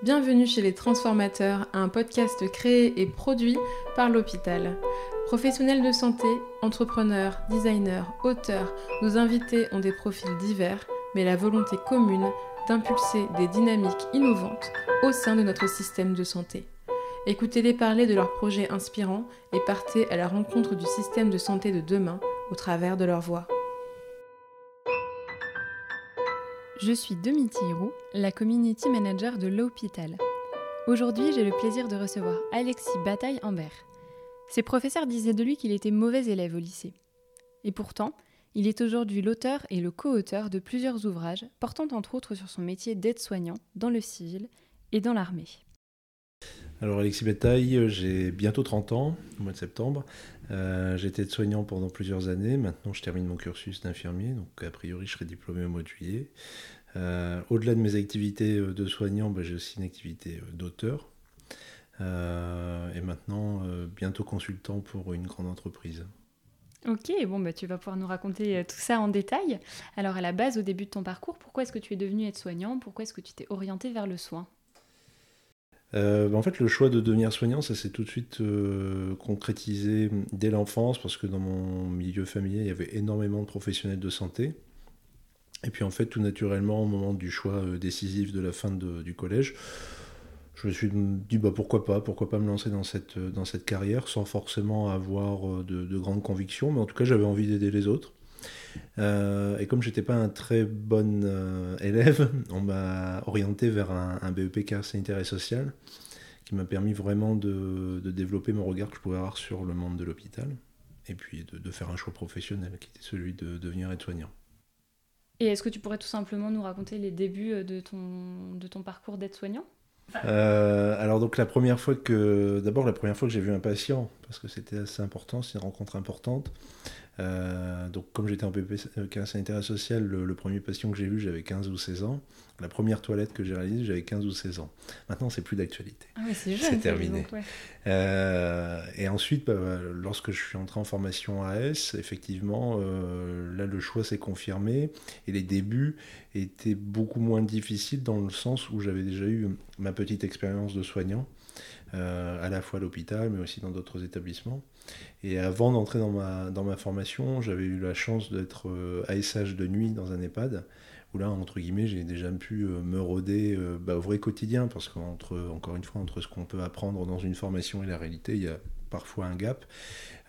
Bienvenue chez Les Transformateurs, un podcast créé et produit par l'hôpital. Professionnels de santé, entrepreneurs, designers, auteurs, nos invités ont des profils divers, mais la volonté commune d'impulser des dynamiques innovantes au sein de notre système de santé. Écoutez-les parler de leurs projets inspirants et partez à la rencontre du système de santé de demain au travers de leur voix. Je suis Domiti Hiroux, la community manager de l'hôpital. Aujourd'hui, j'ai le plaisir de recevoir Alexis Bataille-Ambert. Ses professeurs disaient de lui qu'il était mauvais élève au lycée. Et pourtant, il est aujourd'hui l'auteur et le co-auteur de plusieurs ouvrages portant entre autres sur son métier d'aide-soignant dans le civil et dans l'armée. Alors Alexis Bataille, j'ai bientôt 30 ans, au mois de septembre. Euh, été soignant pendant plusieurs années. Maintenant, je termine mon cursus d'infirmier, donc a priori, je serai diplômé au mois de juillet. Euh, au-delà de mes activités euh, de soignant, bah, j'ai aussi une activité d'auteur. et maintenant, bientôt consultant pour une grande entreprise. Ok, bon, bah, tu vas pouvoir nous raconter tout ça en détail. Alors, à la base, au début de ton parcours, pourquoi est-ce que tu es devenu aide-soignant? Pourquoi est-ce que tu t'es orienté vers le soin? Euh, en fait, le choix de devenir soignant, ça s'est tout de suite euh, concrétisé dès l'enfance, parce que dans mon milieu familier, il y avait énormément de professionnels de santé. Et puis en fait, tout naturellement, au moment du choix euh, décisif de la fin du collège, je me suis dit bah, pourquoi pas, pourquoi pas me lancer dans cette, carrière sans forcément avoir de grandes convictions, mais en tout cas j'avais envie d'aider les autres. Euh, et comme j'étais pas un très bon euh, élève, on m'a orienté vers un, un, BEP car sanitaire et social, qui m'a permis vraiment de, développer mon regard que je pouvais avoir sur le monde de l'hôpital, et puis de, faire un choix professionnel, qui était celui de devenir aide-soignant. Et est-ce que tu pourrais tout simplement nous raconter les débuts de ton, de ton parcours d'aide-soignant? Euh, alors donc la première fois que d'abord la première fois que j'ai vu un patient parce que c'était assez important c'est une rencontre importante euh, donc, comme j'étais en PP euh, sanitaire et social, le, premier patient que j'ai vu, j'avais 15 ou 16 ans. La première toilette que j'ai réalisée, j'avais 15 ou 16 ans. Maintenant, c'est plus d'actualité. Ah c'est terminé. Euh, et ensuite, bah, lorsque je suis entré en formation AS, effectivement, là, le choix s'est confirmé. Et les débuts étaient beaucoup moins difficiles dans le sens où j'avais déjà eu ma petite expérience de soignant. À la fois à l'hôpital, mais aussi dans d'autres établissements. Et avant d'entrer dans ma, formation, j'avais eu la chance d'être ASH euh, de nuit dans un EHPAD, où là, entre guillemets, j'ai déjà pu euh, me roder euh, bah, au vrai quotidien, parce qu'entre, encore une fois, entre ce qu'on peut apprendre dans une formation et la réalité, il y a parfois un gap.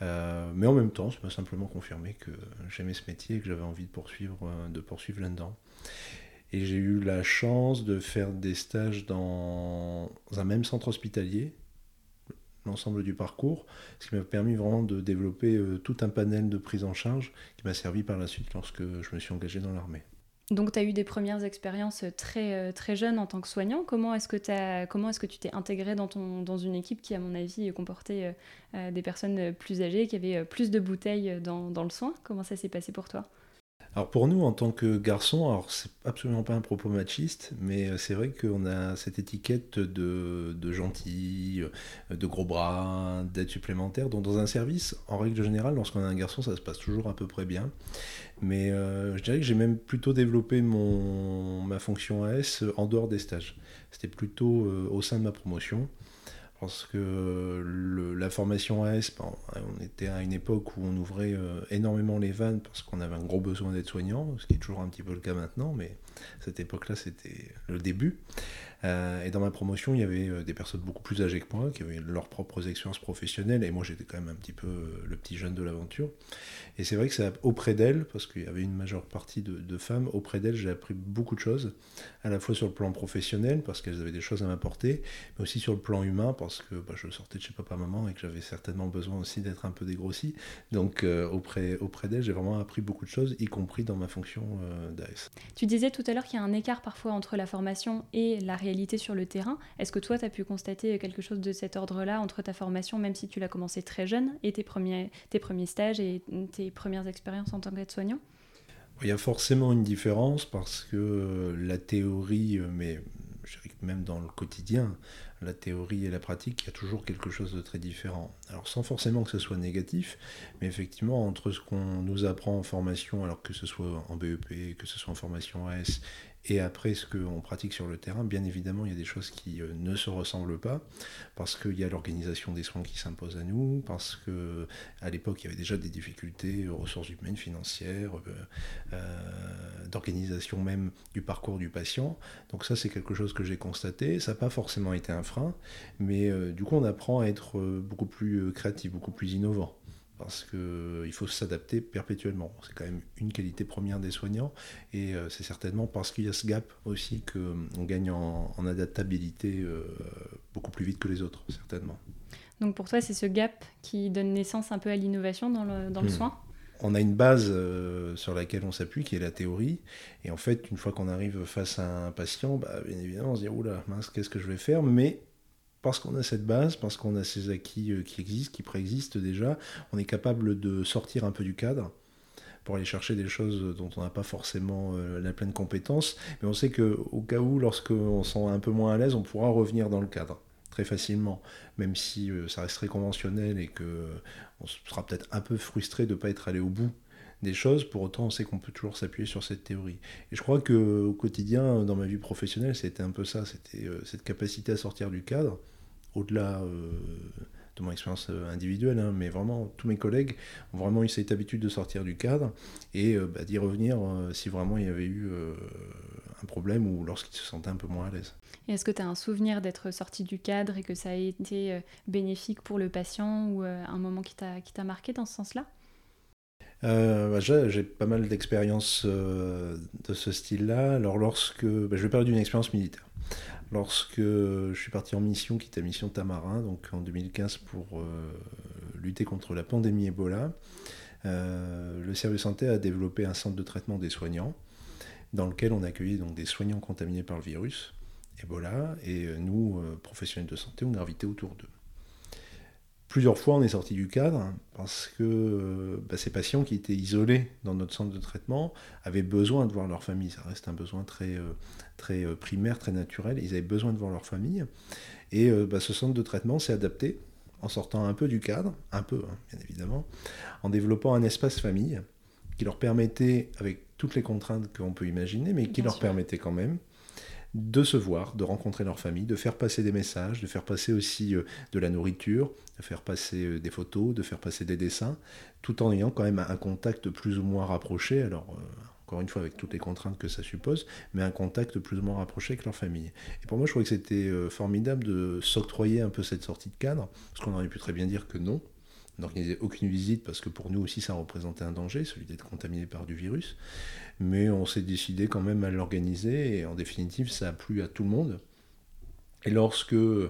mais en même temps, ça m'a simplement confirmé que j'aimais ce métier et que j'avais envie de poursuivre, de poursuivre là-dedans. Et j'ai eu la chance de faire des stages dans un même centre hospitalier, l'ensemble du parcours, ce qui m'a permis vraiment de développer euh, tout un panel de prise en charge qui m'a servi par la suite lorsque je me suis engagé dans l'armée. Donc tu as eu des premières expériences très, euh, très jeunes en tant que soignant. Comment est-ce que, est-ce que tu t'es intégré dans, ton, dans une équipe qui, à mon avis, comportait euh, des personnes plus âgées, qui avaient plus de bouteilles dans, dans le soin? Comment ça s'est passé pour toi? Alors pour nous, en tant que garçon, alors c'est absolument pas un propos machiste, mais euh, c'est vrai qu'on a cette étiquette de, de gentil, euh, de gros bras, d'aide supplémentaire. Donc dans un service, en règle générale, lorsqu'on a un garçon, ça se passe toujours à peu près bien. Mais euh, je dirais que j'ai même plutôt développé mon, ma fonction AS en dehors des stages. C'était plutôt au sein de ma promotion parce que la formation AS, on était à une époque où on ouvrait euh, énormément les vannes parce qu'on avait un gros besoin d'être soignant, ce qui est toujours un petit peu le cas maintenant, mais cette époque-là, c'était le début. Euh, et dans ma promotion, il y avait euh, des personnes beaucoup plus âgées que moi, qui avaient leurs propres expériences professionnelles, et moi j'étais quand même un petit peu le petit jeune de l'aventure. Et c'est vrai que c'est auprès d'elles, parce qu'il y avait une majeure partie de, femmes, auprès d'elles j'ai appris beaucoup de choses, à la fois sur le plan professionnel, parce qu'elles avaient des choses à m'apporter, mais aussi sur le plan humain, parce que bah, je sortais de chez papa-maman et que j'avais certainement besoin aussi d'être un peu dégrossi. Donc auprès, auprès d'elles, j'ai vraiment appris beaucoup de choses, y compris dans ma fonction d'AS. Tu disais tout à l'heure qu'il y a un écart parfois entre la formation et la réalité sur le terrain. Est-ce que toi, tu as pu constater quelque chose de cet ordre-là entre ta formation, même si tu l'as commencé très jeune, et tes premiers, stages et tes premières expériences en tant qu'aide-soignant Il y a forcément une différence parce que la théorie, mais même dans le quotidien, la théorie et la pratique, il y a toujours quelque chose de très différent. Alors sans forcément que ce soit négatif, mais effectivement entre ce qu'on nous apprend en formation, alors que ce soit en BEP, que ce soit en formation AS, et après ce qu'on pratique sur le terrain, bien évidemment, il y a des choses qui euh, ne se ressemblent pas, parce qu'il y a l'organisation des soins qui s'impose à nous, parce que à l'époque, il y avait déjà des difficultés ressources humaines, financières, euh, euh, d'organisation même du parcours du patient. Donc ça, c'est quelque chose que j'ai constaté. Ça n'a pas forcément été un frein, mais du coup, on apprend à être beaucoup plus créatif, beaucoup plus innovant parce qu'il faut s'adapter perpétuellement. C'est quand même une qualité première des soignants, et euh, c'est certainement parce qu'il y a ce gap aussi qu'on gagne en, adaptabilité euh, beaucoup plus vite que les autres, certainement. Donc pour toi, c'est ce gap qui donne naissance un peu à l'innovation dans le, dans le hmm. soin? On a une base euh, sur laquelle on s'appuie, qui est la théorie. Et en fait, une fois qu'on arrive face à un patient, bah, bien évidemment, on se dit, oula, mince, qu'est-ce que je vais faire? Mais parce qu'on a cette base, parce qu'on a ces acquis euh, qui existent, qui préexistent déjà, on est capable de sortir un peu du cadre pour aller chercher des choses dont on n'a pas forcément euh, la pleine compétence. Mais on sait qu'au cas où, lorsqu'on sent un peu moins à l'aise, on pourra revenir dans le cadre très facilement, même si euh, ça reste très conventionnel et qu'on sera peut-être un peu frustré de ne pas être allé au bout des choses, pour autant on sait qu'on peut toujours s'appuyer sur cette théorie. Et je crois qu'au quotidien, dans ma vie professionnelle, c'était un peu ça, c'était euh, cette capacité à sortir du cadre, au-delà euh, de mon expérience euh, individuelle, hein, mais vraiment tous mes collègues ont vraiment eu cette habitude de sortir du cadre et bah, d'y revenir si vraiment il y avait eu un problème ou lorsqu'ils se sentaient un peu moins à l'aise. Est-ce que tu as un souvenir d'être sorti du cadre et que ça a été bénéfique pour le patient ou un moment qui t'a marqué dans ce sens-là? Bah, j'ai pas mal d'expériences euh, de ce style-là. Alors, lorsque. Bah, je vais parler d'une expérience militaire. Lorsque je suis parti en mission, qui était mission Tamarin, donc en 2015, pour euh, lutter contre la pandémie Ebola, le service santé a développé un centre de traitement des soignants, dans lequel on accueillait donc des soignants contaminés par le virus Ebola, et nous, professionnels de santé, on gravitait autour d'eux. Plusieurs fois, on est sorti du cadre parce que euh, bah, ces patients qui étaient isolés dans notre centre de traitement avaient besoin de voir leur famille. Ça reste un besoin très, euh, très euh, primaire, très naturel. Ils avaient besoin de voir leur famille. Et bah, ce centre de traitement s'est adapté en sortant un peu du cadre, un peu hein, bien évidemment, en développant un espace famille qui leur permettait, avec toutes les contraintes qu'on peut imaginer, mais qui leur permettait quand même de se voir, de rencontrer leur famille, de faire passer des messages, de faire passer aussi euh, de la nourriture, de faire passer euh, des photos, de faire passer des dessins, tout en ayant quand même un contact plus ou moins rapproché. Alors, euh, encore une fois, avec toutes les contraintes que ça suppose, mais un contact plus ou moins rapproché avec leur famille. Et pour moi, je trouvais que c'était formidable de s'octroyer un peu cette sortie de cadre, parce qu'on aurait pu très bien dire que non, n'organiser aucune visite parce que pour nous aussi ça représentait un danger, celui d'être contaminé par du virus. Mais on s'est décidé quand même à l'organiser et en définitive ça a plu à tout le monde. Et lorsque euh,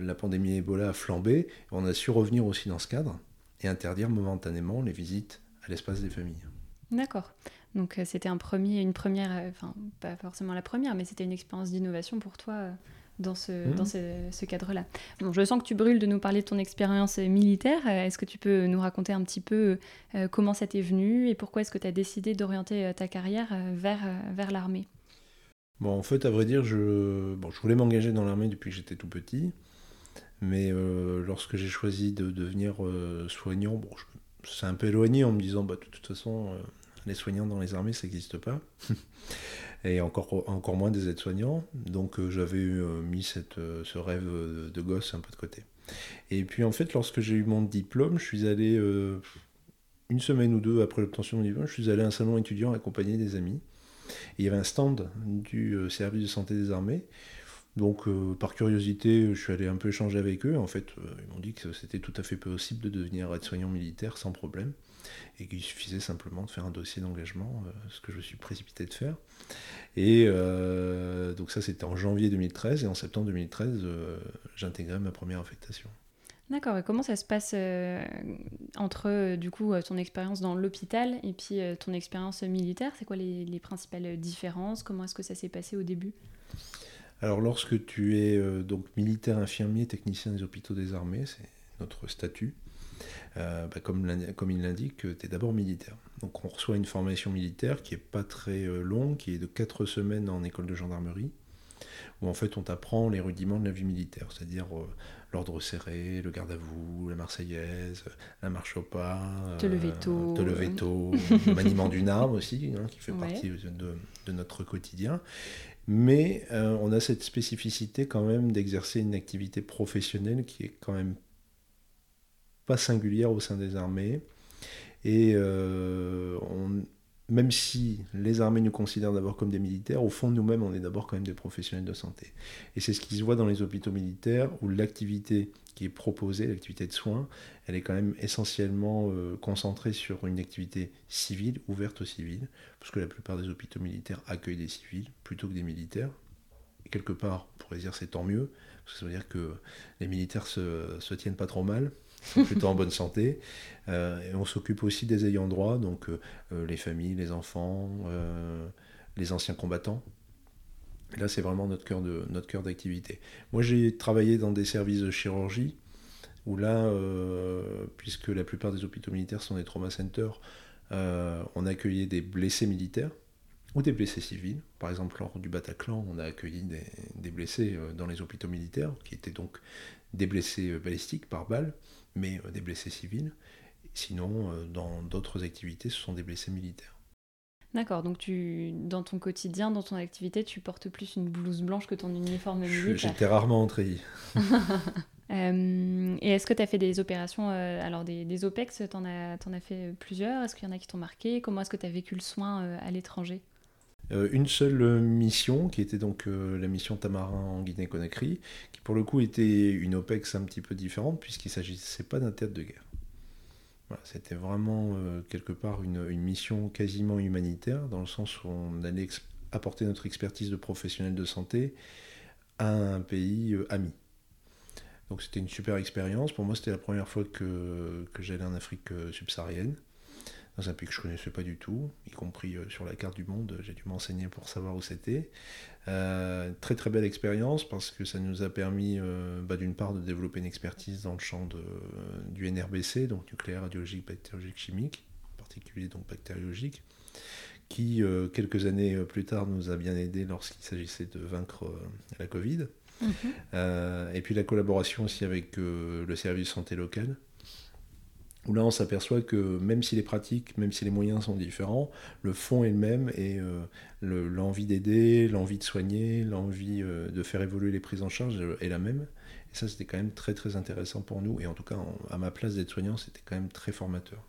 la pandémie Ebola a flambé, on a su revenir aussi dans ce cadre et interdire momentanément les visites à l'espace des familles. D'accord. Donc euh, c'était un premier, une première, euh, enfin pas forcément la première, mais c'était une expérience d'innovation pour toi dans ce, mmh. dans ce, cadre-là. Bon, je sens que tu brûles de nous parler de ton expérience militaire. Euh, est-ce que tu peux nous raconter un petit peu euh, comment ça t'est venu et pourquoi est-ce que tu as décidé d'orienter euh, ta carrière vers, vers l'armée? Bon, en fait, à vrai dire, je, bon, je voulais m'engager dans l'armée depuis que j'étais tout petit. Mais lorsque j'ai choisi de devenir soignant, bon, c'est un peu éloigné en me disant, bah, de toute façon, les soignants dans les armées, ça n'existe pas. et encore, moins des aides-soignants. Donc euh, j'avais euh, mis euh, ce rêve de gosse un peu de côté. Et puis en fait, lorsque j'ai eu mon diplôme, je suis allé, une semaine ou deux après l'obtention de mon diplôme, je suis allé à un salon étudiant accompagné des amis. Il y avait un stand du service de santé des armées. Donc, par curiosité, je suis allé un peu échanger avec eux. En fait, ils m'ont dit que c'était tout à fait possible de devenir aide-soignant militaire sans problème et qu'il suffisait simplement de faire un dossier d'engagement, euh, ce que je suis précipité de faire. Et euh, donc ça c'était en janvier 2013 et en septembre 2013 euh, j'intégrais ma première affectation. D'accord, et comment ça se passe entre du coup ton expérience dans l'hôpital et puis ton expérience militaire? C'est quoi les, les, principales différences? Comment est-ce que ça s'est passé au début? Alors lorsque tu es donc militaire infirmier, technicien des hôpitaux des armées, c'est notre statut, euh, bah, comme, comme, il l'indique, tu es d'abord militaire. Donc on reçoit une formation militaire qui n'est pas très euh, longue, qui est de 4 semaines en école de gendarmerie, où en fait on t'apprend les rudiments de la vie militaire, c'est-à-dire l'ordre serré, le garde à vous, la marseillaise, la marche au pas, te lever tôt, te lever tôt le maniement d'une arme aussi, hein, qui fait partie de, de, notre quotidien. Mais on a cette spécificité quand même d'exercer une activité professionnelle qui est quand même pas singulière au sein des armées. Et euh, même si les armées nous considèrent d'abord comme des militaires, au fond nous-mêmes, on est d'abord quand même des professionnels de santé. Et c'est ce qui se voit dans les hôpitaux militaires, où l'activité qui est proposée, l'activité de soins, elle est quand même essentiellement euh, concentrée sur une activité civile, ouverte aux civils, parce que la plupart des hôpitaux militaires accueillent des civils plutôt que des militaires. Et quelque part, on pourrait dire c'est tant mieux, parce que ça veut dire que les militaires se tiennent pas trop mal, plutôt en bonne santé. Euh, et on s'occupe aussi des ayants droit, donc euh, euh, les familles, les enfants, les anciens combattants. Là, c'est vraiment notre cœur, de, notre cœur d'activité. Moi, j'ai travaillé dans des services de chirurgie, où là, puisque la plupart des hôpitaux militaires sont des trauma centers, on accueillait des blessés militaires ou des blessés civils. Par exemple, lors du Bataclan, on a accueilli des, des blessés dans les hôpitaux militaires, qui étaient donc des blessés balistiques par balle mais euh, des blessés civils. Sinon, euh, dans d'autres activités, ce sont des blessés militaires. D'accord, donc tu, dans ton quotidien, dans ton activité, tu portes plus une blouse blanche que ton uniforme militaire. J'étais rarement en treillis. Euh, et est-ce que tu as fait des opérations, alors des, des OPEX, tu en, as, en as fait plusieurs? Est-ce qu'il y en a qui t'ont marqué? Comment est-ce que tu as vécu le soin à l'étranger? Une seule mission, qui était donc la mission Tamarin en Guinée-Conakry, pour le coup était une OPEX un petit peu différente puisqu'il ne s'agissait pas d'un théâtre de guerre. C'était vraiment euh, quelque part une, mission quasiment humanitaire dans le sens où on allait apporter notre expertise de professionnel de santé à un pays euh, ami. Donc c'était une super expérience. Pour moi, c'était la première fois que, que j'allais en Afrique euh, subsaharienne dans un pays que je connaissais pas du tout, y compris euh, sur la carte du monde, j'ai dû m'enseigner pour savoir où c'était. Euh, très très belle expérience parce que ça nous a permis euh, bah, d'une part de développer une expertise dans le champ de, du NRBC, donc nucléaire, radiologique, bactériologique, chimique, en particulier donc bactériologique, qui quelques années plus tard nous a bien aidé lorsqu'il s'agissait de vaincre la Covid. Mhm. et puis la collaboration aussi avec le service santé local, où là on s'aperçoit que même si les pratiques, même si les moyens sont différents, le fond est le même et euh, l'envie d'aider, l'envie de soigner, l'envie euh, de faire évoluer les prises en charge est la même. Et ça c'était quand même très très intéressant pour nous et en tout cas à ma place d'être soignant c'était quand même très formateur.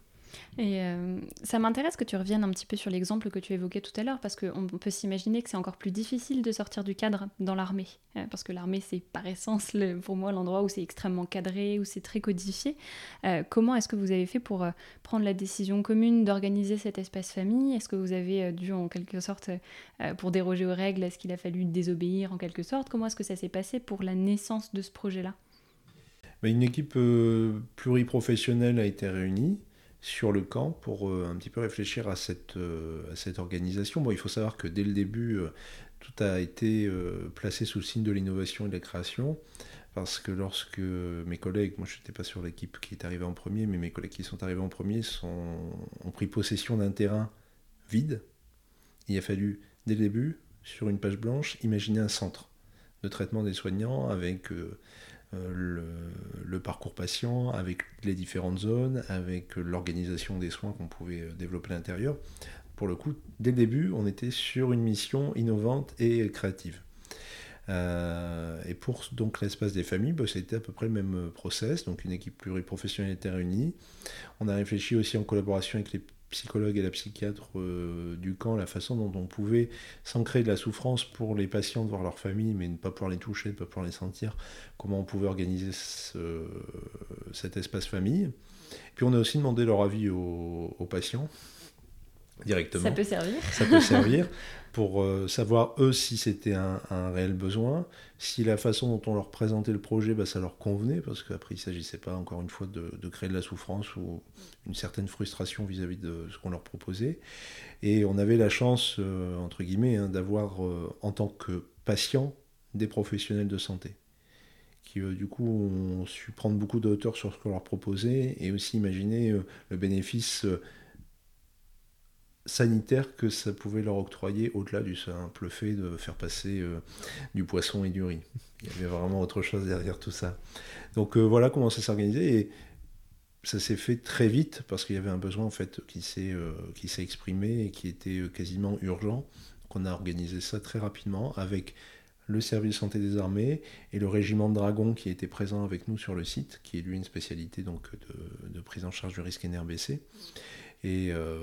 Et euh, ça m'intéresse que tu reviennes un petit peu sur l'exemple que tu évoquais tout à l'heure, parce qu'on peut s'imaginer que c'est encore plus difficile de sortir du cadre dans l'armée. Euh, parce que l'armée, c'est par essence, pour moi, l'endroit où c'est extrêmement cadré, où c'est très codifié. Euh, comment est-ce que vous avez fait pour prendre la décision commune d'organiser cet espace famille? Est-ce que vous avez dû, en quelque sorte, pour déroger aux règles, est-ce qu'il a fallu désobéir en quelque sorte? Comment est-ce que ça s'est passé pour la naissance de ce projet-là? Une équipe pluriprofessionnelle a été réunie sur le camp pour euh, un petit peu réfléchir à cette, euh, à cette organisation. Bon, il faut savoir que dès le début, euh, tout a été placé sous le signe de l'innovation et de la création. Parce que lorsque mes collègues, moi je n'étais pas sur l'équipe qui est arrivée en premier, mais mes collègues qui sont arrivés en premier ont pris possession d'un terrain vide, il a fallu, dès le début, sur une page blanche, imaginer un centre de traitement des soignants avec le, parcours patient, avec les différentes zones, avec l'organisation des soins qu'on pouvait euh, développer à l'intérieur. Pour le coup, dès le début, on était sur une mission innovante et créative. Euh, et pour donc l'espace des familles, bah, c'était à peu près le même process. Donc une équipe pluriprofessionnelle était réunie. On a réfléchi aussi en collaboration avec les psychologue et la psychiatre euh, du camp la façon dont on pouvait, sans créer de la souffrance pour les patients de voir leur famille, mais ne pas pouvoir les toucher, ne pas pouvoir les sentir, comment on pouvait organiser cet espace famille. Puis on a aussi demandé leur avis aux patients directement. Ça peut servir. Ça peut servir pour euh, savoir eux si c'était un, réel besoin, si la façon dont on leur présentait le projet, bah, ça leur convenait, parce qu'après il ne s'agissait pas encore une fois de, créer de la souffrance ou une certaine frustration vis-à-vis de ce qu'on leur proposait. Et on avait la chance, euh, entre guillemets, hein, d'avoir euh, en tant que patient des professionnels de santé qui du coup ont su prendre beaucoup de hauteur sur ce qu'on leur proposait et aussi imaginer le bénéfice sanitaire que ça pouvait leur octroyer au-delà du simple fait de faire passer du poisson et du riz. Il y avait vraiment autre chose derrière tout ça. Donc voilà comment ça s'est organisé et ça s'est fait très vite parce qu'il y avait un besoin en fait qui s'est qui s'est exprimé et qui était quasiment urgent. qu'on a organisé ça très rapidement avec le service santé des armées et le régiment de dragons qui était présent avec nous sur le site, qui est lui une spécialité donc de, prise en charge du risque NRBC. Et euh,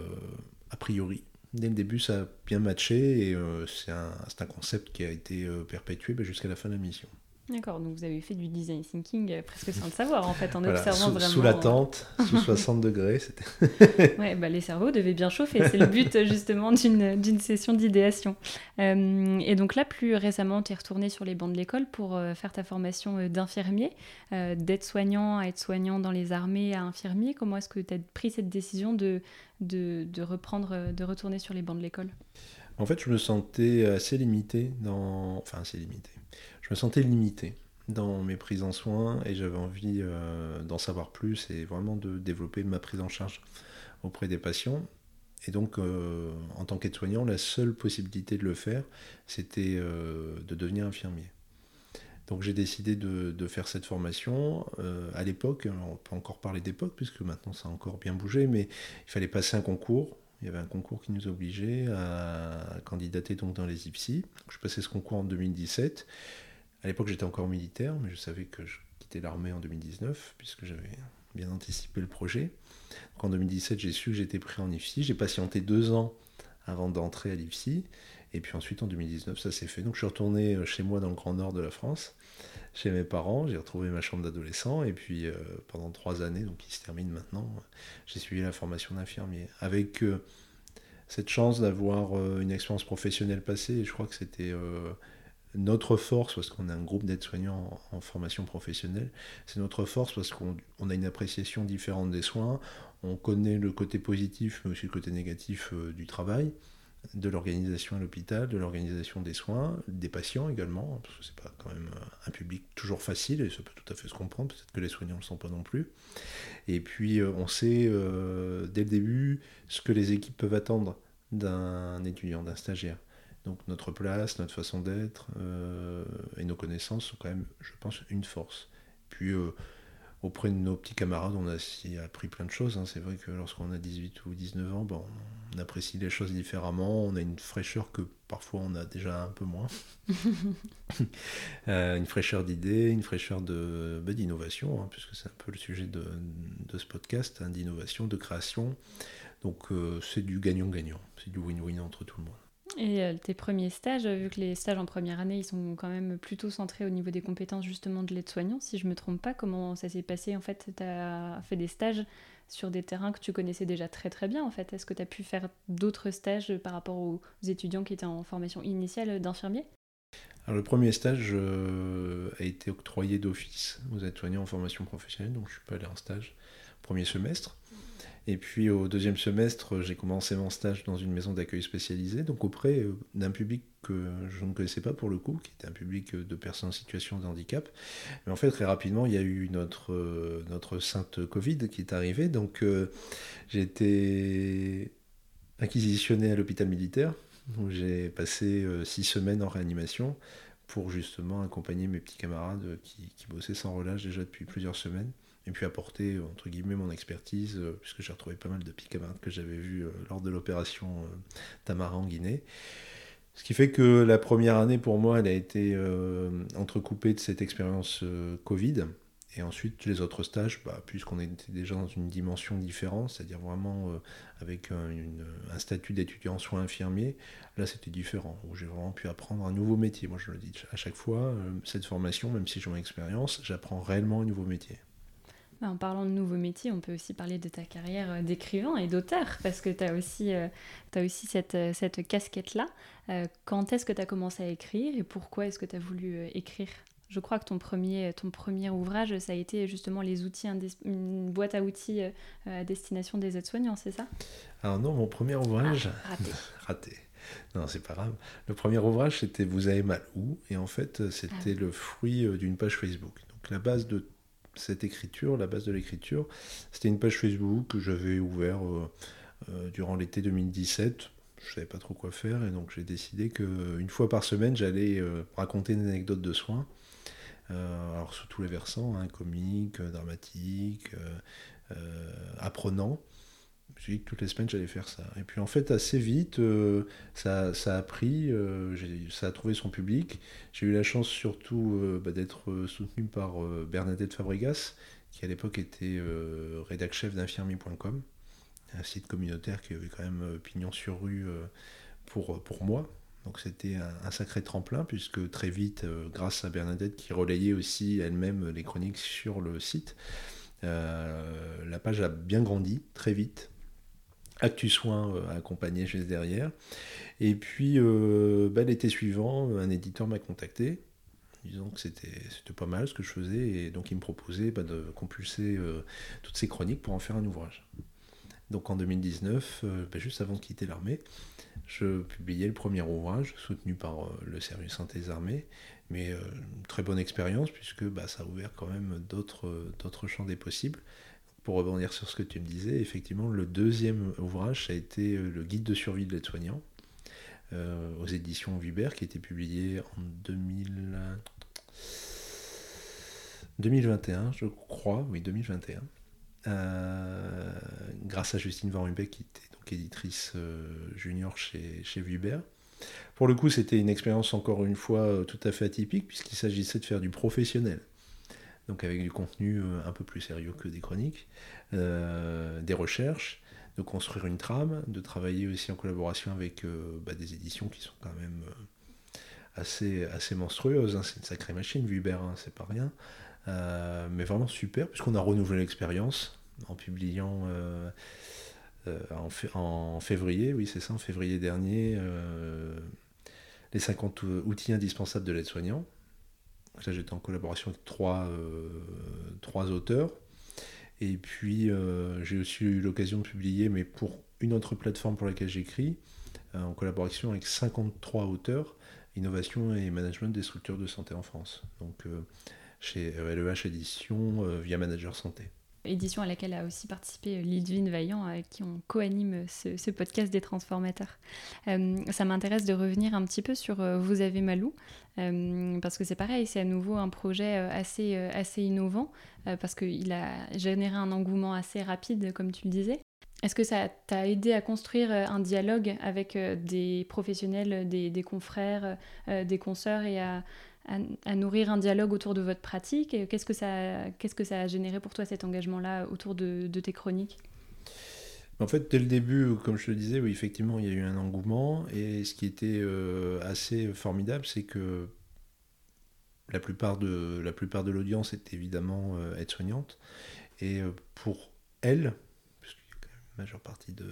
a priori, dès le début, ça a bien matché et euh, c'est un, un, concept qui a été euh, perpétué bah, jusqu'à la fin de la mission. D'accord, donc vous avez fait du design thinking euh, presque sans le savoir en fait, en observant sous, vraiment. Sous la tente, sous 60 degrés. ouais, bah, les cerveaux devaient bien chauffer, c'est le but justement d'une session d'idéation. Euh, et donc là, plus récemment, tu es retourné sur les bancs de l'école pour euh, faire ta formation d'infirmier, d'aide-soignant à aide-soignant dans les armées à infirmier. Comment est-ce que tu as pris cette décision de, de, de, reprendre, de retourner sur les bancs de l'école? En fait, je me sentais assez limité dans. Enfin, assez limité je me sentais limité dans mes prises en soins et j'avais envie euh, d'en savoir plus et vraiment de développer ma prise en charge auprès des patients. Et donc, euh, en tant qu'aide-soignant, la seule possibilité de le faire, c'était euh, de devenir infirmier. Donc j'ai décidé de, faire cette formation. à l'époque, on peut encore parler d'époque, puisque maintenant ça a encore bien bougé, mais il fallait passer un concours. Il y avait un concours qui nous obligeait à candidater donc dans les IPSI. je passais ce concours en 2017. L'époque, j'étais encore militaire, mais je savais que je quittais l'armée en 2019, puisque j'avais bien anticipé le projet. Donc en 2017, j'ai su que j'étais pris en IFSI. J'ai patienté deux ans avant d'entrer à l'IFSI. Et puis ensuite, en 2019, ça s'est fait. Donc je suis retourné euh, chez moi dans le Grand Nord de la France, chez mes parents. J'ai retrouvé ma chambre d'adolescent. Et puis euh, pendant trois années, donc qui se termine maintenant, j'ai suivi la formation d'infirmier. Avec euh, cette chance d'avoir une expérience professionnelle passée. Je crois que c'était notre force, parce qu'on a un groupe d'aides-soignants en, formation professionnelle, c'est notre force parce qu'on a une appréciation différente des soins, on connaît le côté positif, mais aussi le côté négatif euh, du travail, de l'organisation à l'hôpital, de l'organisation des soins, des patients également, parce que c'est pas quand même un public toujours facile, et ça peut tout à fait se comprendre, peut-être que les soignants ne le sont pas non plus. Et puis euh, on sait euh, dès le début ce que les équipes peuvent attendre d'un étudiant, d'un stagiaire. Donc notre place, notre façon d'être euh, et nos connaissances sont quand même, je pense, une force. Puis euh, auprès de nos petits camarades, on a appris plein de choses. Hein. C'est vrai que lorsqu'on a 18 ou 19 ans, bon, on apprécie les choses différemment, on a une fraîcheur que parfois on a déjà un peu moins. Euh, une fraîcheur d'idées, une fraîcheur de, bah, d'innovation, hein, puisque c'est un peu le sujet de, ce podcast, hein, d'innovation, de création. Donc c'est du gagnant-gagnant, c'est du win-win entre tout le monde. Et euh, tes premiers stages, vu que les stages en première année, ils sont quand même plutôt centrés au niveau des compétences justement de l'aide-soignant, si je me trompe pas, comment ça s'est passé En fait, tu as fait des stages sur des terrains que tu connaissais déjà très très bien en fait. Est-ce que tu as pu faire d'autres stages par rapport aux étudiants qui étaient en formation initiale d'infirmier? Alors, le premier stage euh, a été octroyé d'office aux aides-soignants en formation professionnelle, donc je suis pas allé en stage premier semestre. Et puis au deuxième semestre, j'ai commencé mon stage dans une maison d'accueil spécialisée, donc auprès euh, d'un public que je ne connaissais pas pour le coup, qui était un public euh, de personnes en situation de handicap. Mais en fait, très rapidement, il y a eu notre, euh, notre sainte Covid qui est arrivée, donc j'ai été acquisitionné à l'hôpital militaire, où j'ai passé six semaines en réanimation pour justement accompagner mes petits camarades qui, qui bossaient sans relâche déjà depuis plusieurs semaines et puis apporter entre guillemets mon expertise, euh, puisque j'ai retrouvé pas mal de petits camarades que j'avais vus euh, lors de l'opération euh, Tamara en Guinée. Ce qui fait que la première année pour moi, elle a été entrecoupée de cette expérience Covid. Et ensuite, les autres stages, bah, puisqu'on était déjà dans une dimension différente, c'est-à-dire vraiment avec un, un statut d'étudiant soit infirmier, là c'était différent, où j'ai vraiment pu apprendre un nouveau métier. Moi je le dis à chaque fois, cette formation, même si j'ai mon expérience, j'apprends réellement un nouveau métier. En parlant de nouveaux métiers, on peut aussi parler de ta carrière euh, d'écrivain et d'auteur, parce que tu as aussi, euh, as aussi cette, euh, cette casquette-là. quand est-ce que tu as commencé à écrire et pourquoi est-ce que tu as voulu écrire? Je crois que ton premier, ton premier ouvrage, ça a été justement les outils, une boîte à outils à destination des aides-soignants, c'est ça? Alors non, mon premier ouvrage... Ah, raté. raté. Non, c'est pas grave. Le premier ouvrage, c'était Vous avez mal où? Et en fait, c'était ah le fruit d'une page Facebook. Donc la base de cette écriture, la base de l'écriture, c'était une page Facebook que j'avais ouvert euh, durant l'été 2017 je savais pas trop quoi faire et donc j'ai décidé qu'une fois par semaine j'allais raconter une anecdote de soins alors sous tous les versants hein, comique dramatique apprenant suis dit que toutes les semaines j'allais faire ça. Et puis en fait, assez vite, euh, ça, ça, a pris, euh, ça a trouvé son public. J'ai eu la chance surtout euh, bah, d'être soutenu par Bernadette Fabregas, qui à l'époque était rédac chef d'infirmier.com, un site communautaire qui avait quand même pignon sur rue pour, pour moi. Donc c'était un, sacré tremplin, puisque très vite, grâce à Bernadette qui relayait aussi elle-même les chroniques sur le site, la page a bien grandi très vite. Actu Soin euh, accompagné juste derrière. Et puis, euh, bah, l'été suivant, un éditeur m'a contacté, disant que c'était pas mal ce que je faisais, et donc il me proposait bah, de compulser euh, toutes ces chroniques pour en faire un ouvrage. Donc en 2019, bah, juste avant de quitter l'armée, je publiais le premier ouvrage, soutenu par le service Synthèse Armée, mais une très bonne expérience, puisque ça a ouvert quand même d'autres champs des possibles pour rebondir sur ce que tu me disais, effectivement, le deuxième ouvrage, ça a été euh, le guide de survie de l'aide-soignant euh, aux éditions Vibert, qui a été publié en 2021, je crois, oui, 2021, euh, grâce à Justine Van Rubeck, qui était donc éditrice junior chez, chez. Pour le coup, c'était une expérience encore une fois tout à fait atypique, puisqu'il s'agissait de faire du professionnel donc avec du contenu euh, un peu plus sérieux que des chroniques, euh, des recherches, de construire une trame, de travailler aussi en collaboration avec euh, bah, des éditions qui sont quand même assez, assez monstrueuses. Hein. C'est une sacrée machine, Vuber, hein, c'est pas rien. mais vraiment super, puisqu'on a renouvelé l'expérience en publiant en, en, février, oui c'est ça, en février dernier, les 50 outils indispensables de l'aide-soignant là, j'étais en collaboration avec trois, euh, trois auteurs. Et puis, euh, j'ai aussi eu l'occasion de publier, mais pour une autre plateforme pour laquelle j'écris, euh, en collaboration avec 53 auteurs, innovation et management des structures de santé en France. Donc, chez LEH Édition, via Manager Santé édition à laquelle a aussi participé Lidvine Vaillant, avec qui on co-anime ce, podcast des transformateurs. Euh, ça m'intéresse de revenir un petit peu sur euh, Vous avez Malou, euh, parce que c'est pareil, c'est à nouveau un projet assez, assez innovant, parce qu'il a généré un engouement assez rapide, comme tu le disais. Est-ce que ça t'a aidé à construire un dialogue avec des professionnels, des, des confrères, des consoeurs et à, à, nourrir un dialogue autour de votre pratique. Qu'est-ce que ça, qu'est-ce que ça a généré pour toi cet engagement-là autour de, tes chroniques? En fait, dès le début, comme je le disais, oui, effectivement, il y a eu un engouement. Et ce qui était euh, assez formidable, c'est que la plupart de, la plupart de l'audience est évidemment euh, aide-soignante. Et euh, pour elle, puisqu'il y a quand même une majeure partie de,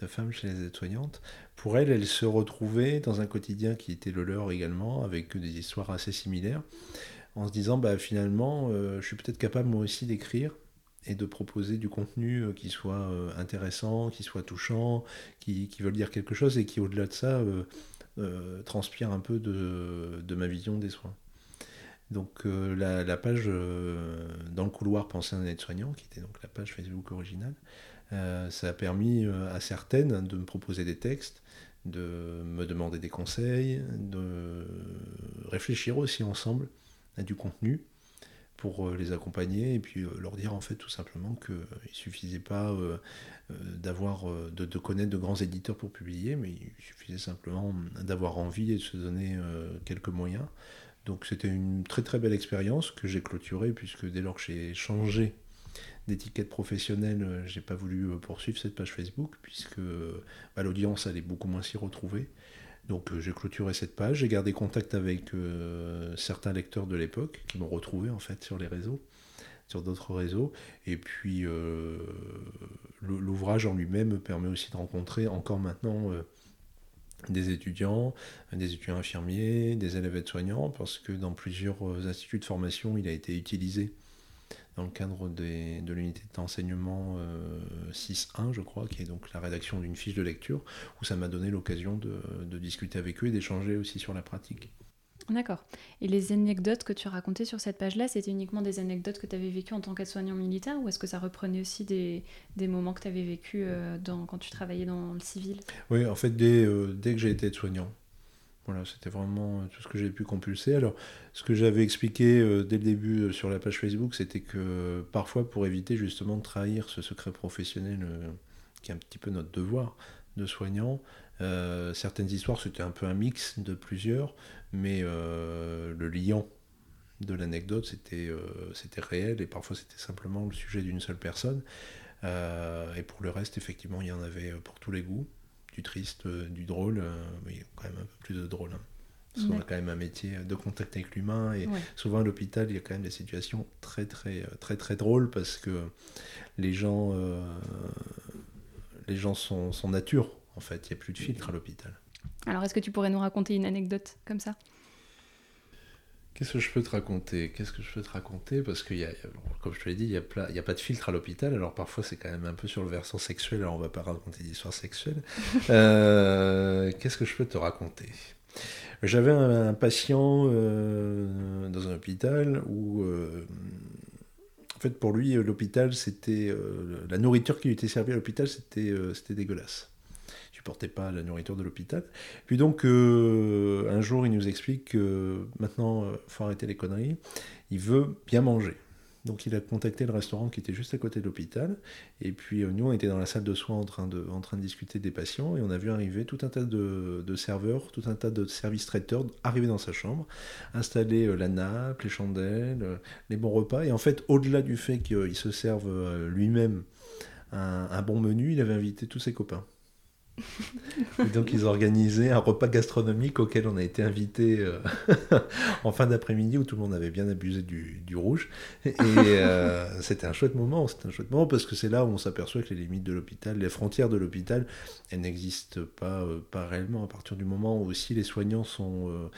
de femmes chez les aides-soignantes. Pour elle, elle se retrouvait dans un quotidien qui était le leur également, avec des histoires assez similaires, en se disant bah, finalement, euh, je suis peut-être capable moi aussi d'écrire et de proposer du contenu euh, qui soit euh, intéressant, qui soit touchant, qui, qui veut dire quelque chose et qui, au-delà de ça, transpire un peu de, ma vision des soins. Donc la, la, page dans le couloir Penser à un aide-soignant, qui était donc la page Facebook originale, ça a permis euh, à certaines de me proposer des textes, de me demander des conseils, de réfléchir aussi ensemble à du contenu pour euh, les accompagner et puis leur dire en fait tout simplement qu'il ne suffisait pas d'avoir de, de, connaître de grands éditeurs pour publier, mais il suffisait simplement d'avoir envie et de se donner quelques moyens. Donc c'était une très très belle expérience que j'ai clôturée puisque dès lors que j'ai changé d'étiquette professionnelle, euh, j'ai pas voulu euh, poursuivre cette page Facebook puisque bah, l'audience allait beaucoup moins s'y retrouver. Donc euh, j'ai clôturé cette page, j'ai gardé contact avec certains lecteurs de l'époque qui m'ont retrouvé en fait sur les réseaux, sur d'autres réseaux. Et puis l'ouvrage en lui-même permet aussi de rencontrer encore maintenant des étudiants, des étudiants infirmiers, des élèves aides-soignants, parce que dans plusieurs instituts de formation, il a été utilisé dans le cadre de l'unité d'enseignement 6.1, euh, je crois, qui est donc la rédaction d'une fiche de lecture, où ça m'a donné l'occasion de, discuter avec eux et d'échanger aussi sur la pratique. D'accord. Et les anecdotes que tu racontais sur cette page-là, c'était uniquement des anecdotes que tu avais vécues en tant qu'aide-soignant militaire ou est-ce que ça reprenait aussi des, moments que tu avais vécu euh, quand tu travaillais dans le civil? Oui, en fait, dès, euh, dès que j'ai été aide-soignant. Voilà, c'était vraiment euh, tout ce que j'ai pu compulser. Alors, ce que j'avais expliqué dès le début sur la page Facebook, c'était que parfois, pour éviter justement de trahir ce secret professionnel, qui est un petit peu notre devoir de soignant, certaines histoires, c'était un peu un mix de plusieurs mais euh, le liant de l'anecdote, c'était euh, réel et parfois c'était simplement le sujet d'une seule personne. Euh, et pour le reste, effectivement, il y en avait pour tous les goûts, du triste, du drôle, mais quand même un peu plus de drôle. Hein. Parce qu'on a quand même un métier de contact avec l'humain et souvent à l'hôpital il y a quand même des situations très très très très drôles parce que les gens les gens sont, sont nature en fait, il n'y a plus de filtre à l'hôpital. Alors, est-ce que tu pourrais nous raconter une anecdote comme ça? Qu'est-ce que je peux te raconter? Qu'est-ce que je peux te raconter? Parce que, y a, comme je te l'ai dit, il n'y a, a, pas de filtre à l'hôpital. Alors parfois, c'est quand même un peu sur le versant sexuel. Alors on ne va pas raconter d'histoires sexuelles. Euh, qu'est-ce que je peux te raconter? J'avais un, patient euh, dans un hôpital où, euh, en fait, pour lui, l'hôpital, c'était la nourriture qui lui était servie à l'hôpital, c'était dégueulasse supportait pas la nourriture de l'hôpital. Puis donc, euh, un jour, il nous explique que maintenant, il euh, faut arrêter les conneries. Il veut bien manger. Donc il a contacté le restaurant qui était juste à côté de l'hôpital. Et puis euh, nous, on était dans la salle de soins en train de, en train de discuter des patients. Et on a vu arriver tout un tas de, serveurs, tout un tas de services traiteurs arriver dans sa chambre, installer la nappe, les chandelles, les bons repas. Et en fait, au-delà du fait qu'il se serve lui-même un bon menu, il avait invité tous ses copains donc ils organisaient un repas gastronomique auquel on a été invité euh, en fin d'après-midi où tout le monde avait bien abusé du, rouge. Et euh, c'était un chouette moment, c'était un chouette moment parce que c'est là où on s'aperçoit que les limites de l'hôpital, les frontières de l'hôpital, elles n'existent pas, euh, pas réellement à partir du moment où aussi les soignants sont...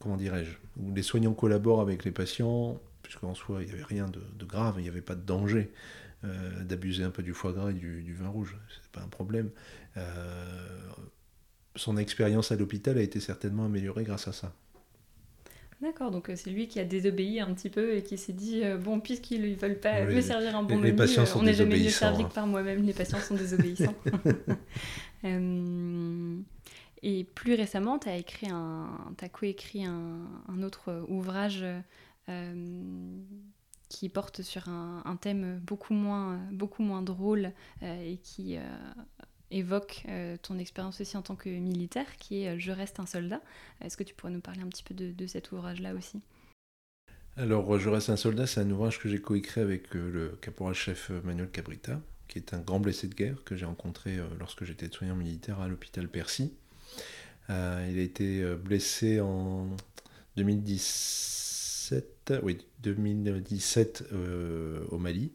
comment dirais-je Où les soignants collaborent avec les patients, puisqu'en soi il n'y avait rien de, de grave, il n'y avait pas de danger. Euh, d'abuser un peu du foie gras et du, vin rouge. C'est pas un problème. Euh, son expérience à l'hôpital a été certainement améliorée grâce à ça. D'accord, donc euh, c'est lui qui a désobéi un petit peu et qui s'est dit bon, puisqu'ils ne veulent pas me servir un bon les, menu, on n'est jamais mieux servi que hein. par moi-même, les patients sont désobéissants. et plus récemment, tu as, écrit un, as coécrit un, un, autre ouvrage qui porte sur un, thème beaucoup moins, beaucoup moins drôle euh, et qui euh, évoque euh, ton expérience aussi en tant que militaire, qui est Je reste un soldat. Est-ce que tu pourrais nous parler un petit peu de, cet ouvrage-là aussi? Alors, Je reste un soldat, c'est un ouvrage que j'ai coécrit avec le caporal-chef Manuel Cabrita, qui est un grand blessé de guerre que j'ai rencontré lorsque j'étais soignant militaire à l'hôpital Percy. il a été blessé en 2010 oui, 2017 euh, au Mali.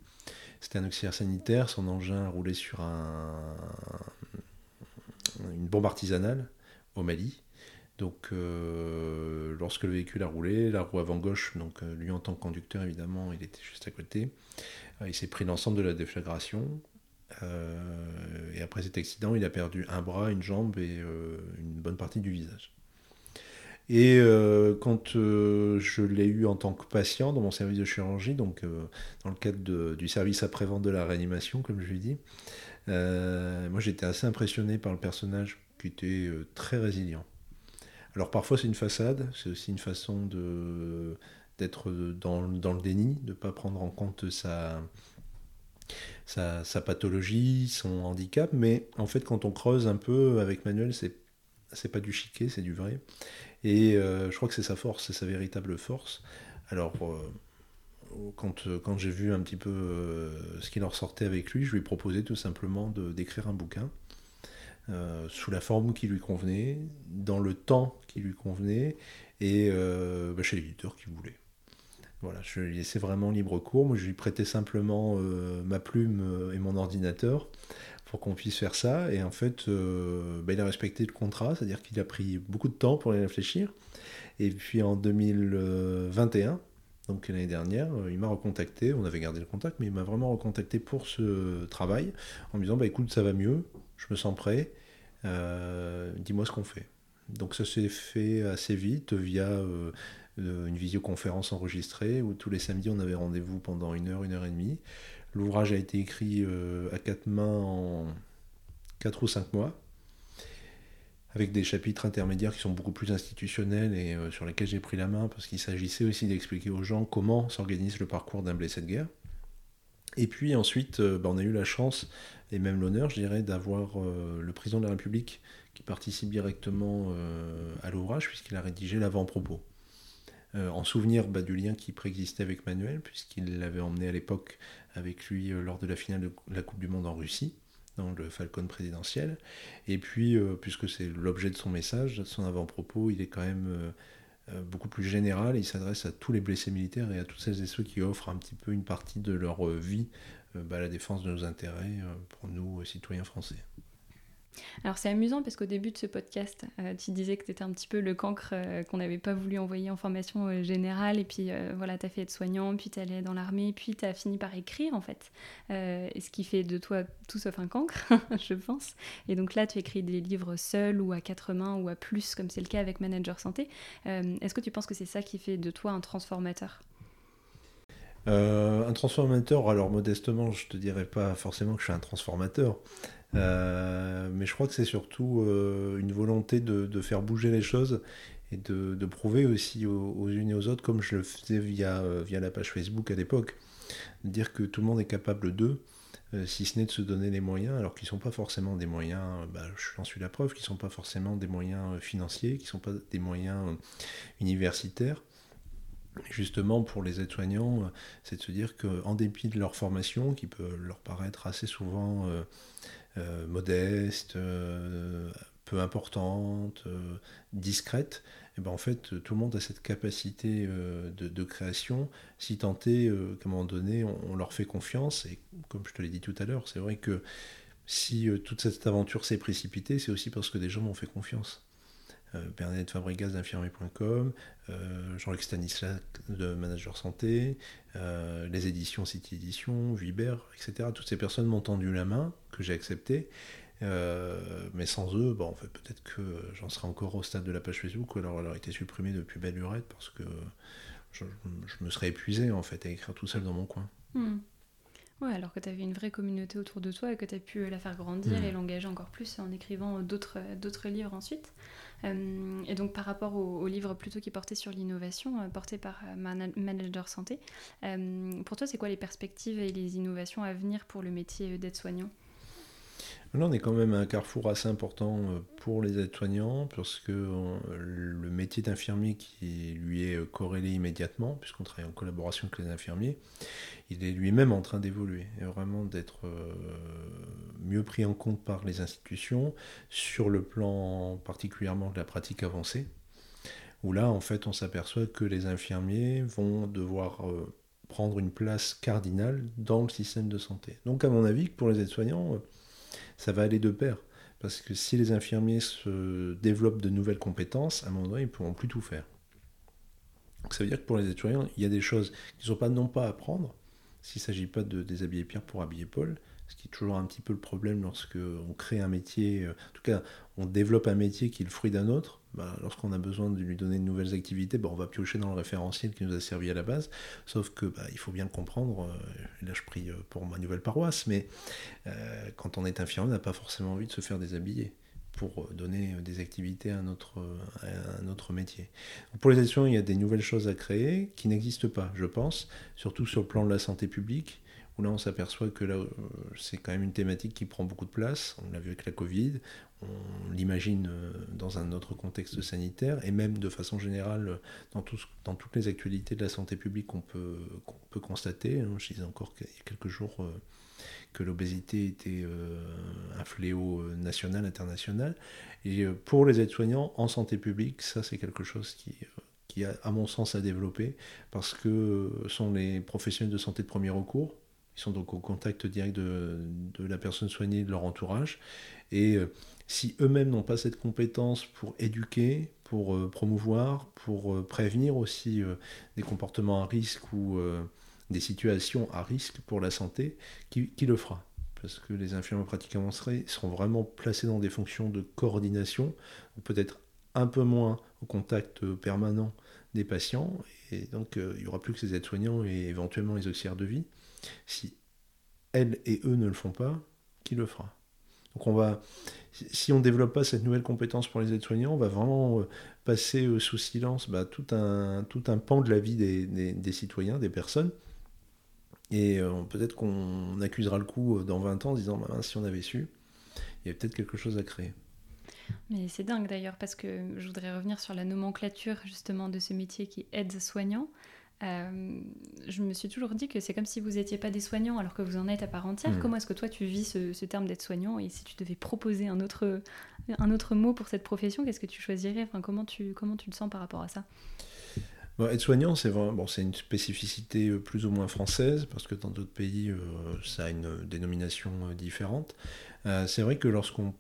C'était un auxiliaire sanitaire, son engin roulait sur un, une bombe artisanale au Mali. Donc, euh, lorsque le véhicule a roulé, la roue avant gauche, donc euh, lui en tant que conducteur, évidemment, il était juste à côté. il s'est pris l'ensemble de la déflagration. et après cet accident, il a perdu un bras, une jambe et une bonne partie du visage. Et euh, quand euh, je l'ai eu en tant que patient dans mon service de chirurgie, donc euh, dans le cadre du service après-vente de la réanimation, comme je lui dis, moi j'étais assez impressionné par le personnage qui était très résilient. Alors parfois c'est une façade, c'est aussi une façon de d'être dans, dans, le déni, de ne pas prendre en compte sa, sa, sa, pathologie, son handicap, mais en fait quand on creuse un peu avec Manuel, c'est c'est pas du chiquet, c'est du vrai. Et euh, je crois que c'est sa force, c'est sa véritable force. Alors, euh, quand, quand j'ai vu un petit peu euh, ce qu'il en ressortait avec lui, je lui ai proposé tout simplement d'écrire un bouquin sous la forme qui lui convenait, dans le temps qui lui convenait, et bah, chez l'éditeur qui voulait. Voilà, je lui laissais vraiment libre cours. Moi, je lui prêtais simplement ma plume et mon ordinateur pour qu'on puisse faire ça. Et en fait, euh, bah, il a respecté le contrat, c'est-à-dire qu'il a pris beaucoup de temps pour y réfléchir. Et puis en 2021, donc l'année dernière, euh, il m'a recontacté, on avait gardé le contact, mais il m'a vraiment recontacté pour ce travail, en me disant, bah écoute, ça va mieux, je me sens prêt, euh, dis-moi ce qu'on fait. Donc ça s'est fait assez vite via une visioconférence enregistrée où tous les samedis on avait rendez-vous pendant une heure, une heure et demie. L'ouvrage a été écrit à quatre mains en quatre ou cinq mois avec des chapitres intermédiaires qui sont beaucoup plus institutionnels et euh, sur lesquels j'ai pris la main parce qu'il s'agissait aussi d'expliquer aux gens comment s'organise le parcours d'un blessé de guerre. Et puis ensuite, euh, bah, on a eu la chance et même l'honneur, je dirais, d'avoir euh, le président de la République qui participe directement à l'ouvrage puisqu'il a rédigé l'avant-propos. En souvenir bah, du lien qui préexistait avec Manuel, puisqu'il l'avait emmené à l'époque avec lui lors de la finale de la Coupe du Monde en Russie dans le Falcon présidentiel. Et puis, euh, puisque c'est l'objet de son message, son avant-propos, il est quand même euh, euh, beaucoup plus général. Il s'adresse à tous les blessés militaires et à toutes celles et ceux qui offrent un petit peu une partie de leur vie bah, à la défense de nos intérêts pour nous, citoyens français. Alors c'est amusant parce qu'au début de ce podcast, euh, tu disais que tu étais un petit peu le cancre euh, qu'on n'avait pas voulu envoyer en formation euh, générale. Et puis voilà, tu as fait être soignant, puis tu dans l'armée, puis tu as fini par écrire en fait. et ce qui fait de toi tout sauf un cancre, je pense. Et donc là, tu écris des livres seul ou à quatre mains ou à plus, comme c'est le cas avec Manager Santé. Est-ce que tu penses que c'est ça qui fait de toi un transformateur? Un transformateur, alors modestement, je te dirais pas forcément que je suis un transformateur, mais je crois que c'est surtout euh, une volonté de, faire bouger les choses et de, prouver aussi aux, unes et aux autres, comme je le faisais via, euh, via la page Facebook à l'époque, dire que tout le monde est capable d'eux, si ce n'est de se donner les moyens, alors qu'ils ne sont pas forcément des moyens, bah, j'en suis la preuve, qu'ils ne sont pas forcément des moyens financiers, qui ne sont pas des moyens universitaires. Justement, pour les aides-soignants, c'est de se dire qu'en dépit de leur formation, qui peut leur paraître assez souvent euh, modeste, euh, peu importante, euh, discrète, et ben en fait tout le monde a cette capacité de, création, si tant est qu'à un moment donné on, leur fait confiance, et comme je te l'ai dit tout à l'heure, c'est vrai que si toute cette aventure s'est précipitée, c'est aussi parce que des gens m'ont fait confiance. Bernadette Fabregas d'infirmier.com, Jean-Luc Stanislas de Manager Santé, les éditions City Édition, Viber, etc. Toutes ces personnes m'ont tendu la main que j'ai accepté. Euh, mais sans eux, bon, en peut-être que j'en serais encore au stade de la page Facebook, ou alors elle aurait été supprimée depuis belle lurette, parce que je, me serais épuisé en fait à écrire tout seul dans mon coin. Hmm. Ouais, alors que tu avais une vraie communauté autour de toi et que tu as pu la faire grandir hmm. et l'engager encore plus en écrivant d'autres livres ensuite. Euh, et donc par rapport au, livre plutôt qui portait sur l'innovation, euh, porté par Manager Santé, pour toi c'est quoi les perspectives et les innovations à venir pour le métier d'aide-soignant? Là, on est quand même à un carrefour assez important euh, pour les aides-soignants, parce que euh, le métier d'infirmier qui lui est euh, corrélé immédiatement, puisqu'on travaille en collaboration avec les infirmiers, il est lui-même en train d'évoluer, et vraiment d'être mieux pris en compte par les institutions, sur le plan particulièrement de la pratique avancée, où là, en fait, on s'aperçoit que les infirmiers vont devoir prendre une place cardinale dans le système de santé. Donc, à mon avis, pour les aides-soignants, ça va aller de pair. Parce que si les infirmiers se développent de nouvelles compétences, à un moment donné, ils ne pourront plus tout faire. Donc ça veut dire que pour les étudiants, il y a des choses qui ne sont pas non pas à apprendre, s'il ne s'agit pas de déshabiller Pierre pour habiller Paul, ce qui est toujours un petit peu le problème lorsque on crée un métier, euh, en tout cas on développe un métier qui est le fruit d'un autre, bah, lorsqu'on a besoin de lui donner de nouvelles activités, bah, on va piocher dans le référentiel qui nous a servi à la base, sauf que bah, il faut bien le comprendre, euh, là je prie euh, pour ma nouvelle paroisse, mais quand on est infirmier, on n'a pas forcément envie de se faire déshabiller pour donner des activités à à notre métier. Pour les étudiants, il y a des nouvelles choses à créer qui n'existent pas, je pense, surtout sur le plan de la santé publique où là on s'aperçoit que là euh, c'est quand même une thématique qui prend beaucoup de place, on l'a vu avec la Covid, on l'imagine euh, dans un autre contexte sanitaire, et même de façon générale dans, dans toutes les actualités de la santé publique qu'on peut, peut constater. Hein. Je disais encore qu'il y a quelques jours euh, que l'obésité était un fléau national, international. Et pour les aides-soignants en santé publique, ça c'est quelque chose qui qui a, à mon sens, à développer, parce que sont les professionnels de santé de premier recours, ils sont donc au contact direct de, la personne soignée de leur entourage. Et euh, si eux-mêmes n'ont pas cette compétence pour éduquer, pour euh, promouvoir, pour euh, prévenir aussi des comportements à risque ou des situations à risque pour la santé, qui, le fera? Parce que les infirmiers pratiques avancées seront vraiment placés dans des fonctions de coordination, peut-être un peu moins au contact permanent des patients, et donc il n'y aura plus que ces aides-soignants et éventuellement les auxiliaires de vie. Si elles et eux ne le font pas, qui le fera? Donc on va, si on ne développe pas cette nouvelle compétence pour les aides-soignants, on va vraiment passer sous silence bah, tout, un, tout un pan de la vie des, des citoyens, des personnes, et euh, peut-être qu'on accusera le coup euh, dans 20 ans en disant bah, si on avait su, il y avait peut-être quelque chose à créer. Mais c'est dingue d'ailleurs parce que je voudrais revenir sur la nomenclature justement de ce métier qui est aide-soignant. Euh, je me suis toujours dit que c'est comme si vous n'étiez pas des soignants alors que vous en êtes à part entière. Hmm. Comment est-ce que toi tu vis ce, terme d'aide-soignant et si tu devais proposer un autre, un autre mot pour cette profession, qu'est-ce que tu choisirais? Enfin, comment, tu, comment tu le sens par rapport à ça? Être soignant, c'est bon, une spécificité euh, plus ou moins française, parce que dans d'autres pays, euh, ça a une dénomination euh, différente. c'est vrai que lorsqu'on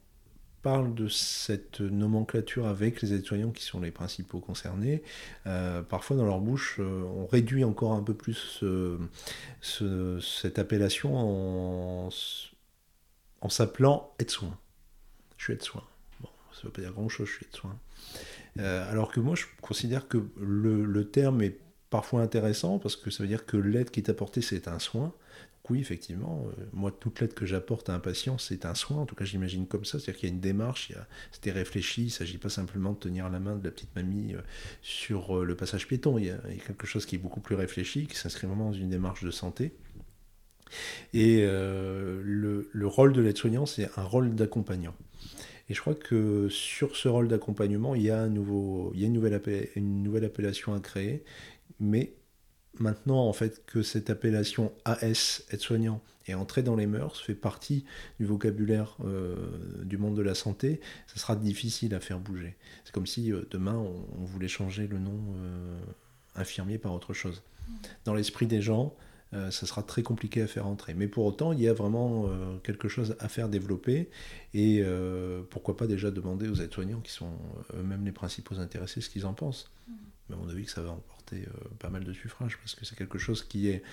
parle de cette nomenclature avec les aides-soignants qui sont les principaux concernés, parfois dans leur bouche, on réduit encore un peu plus cette appellation en, en s'appelant aide-soin. Je suis aide-soin. Bon, ça ne veut pas dire grand-chose, je suis aide-soin. Euh, alors que moi, je considère que le, terme est parfois intéressant parce que ça veut dire que l'aide qui est apportée, c'est un soin. oui, effectivement, euh, moi, toute l'aide que j'apporte à un patient, c'est un soin. En tout cas, j'imagine comme ça. C'est-à-dire qu'il y a une démarche, c'était réfléchi. Il ne s'agit pas simplement de tenir la main de la petite mamie euh, sur le passage piéton. Il y, a, quelque chose qui est beaucoup plus réfléchi, qui s'inscrit vraiment dans une démarche de santé. Et le, le, rôle de l'aide-soignant, c'est un rôle d'accompagnant. Et je crois que sur ce rôle d'accompagnement, il y a, un nouveau, il y a une, nouvelle une nouvelle appellation à créer. Mais maintenant, en fait, que cette appellation AS, aide-soignant, est entrée dans les mœurs, fait partie du vocabulaire euh, du monde de la santé, ça sera difficile à faire bouger. C'est comme si euh, demain, on, voulait changer le nom euh, infirmier par autre chose. Mmh. Dans l'esprit des gens, ça sera très compliqué à faire entrer. Mais pour autant, il y a vraiment quelque chose à faire développer. Et pourquoi pas déjà demander aux aides-soignants, qui sont eux-mêmes les principaux intéressés, ce qu'ils en pensent. Mm. Mais on a vu que ça va emporter pas mal de suffrages, parce que c'est quelque chose qui est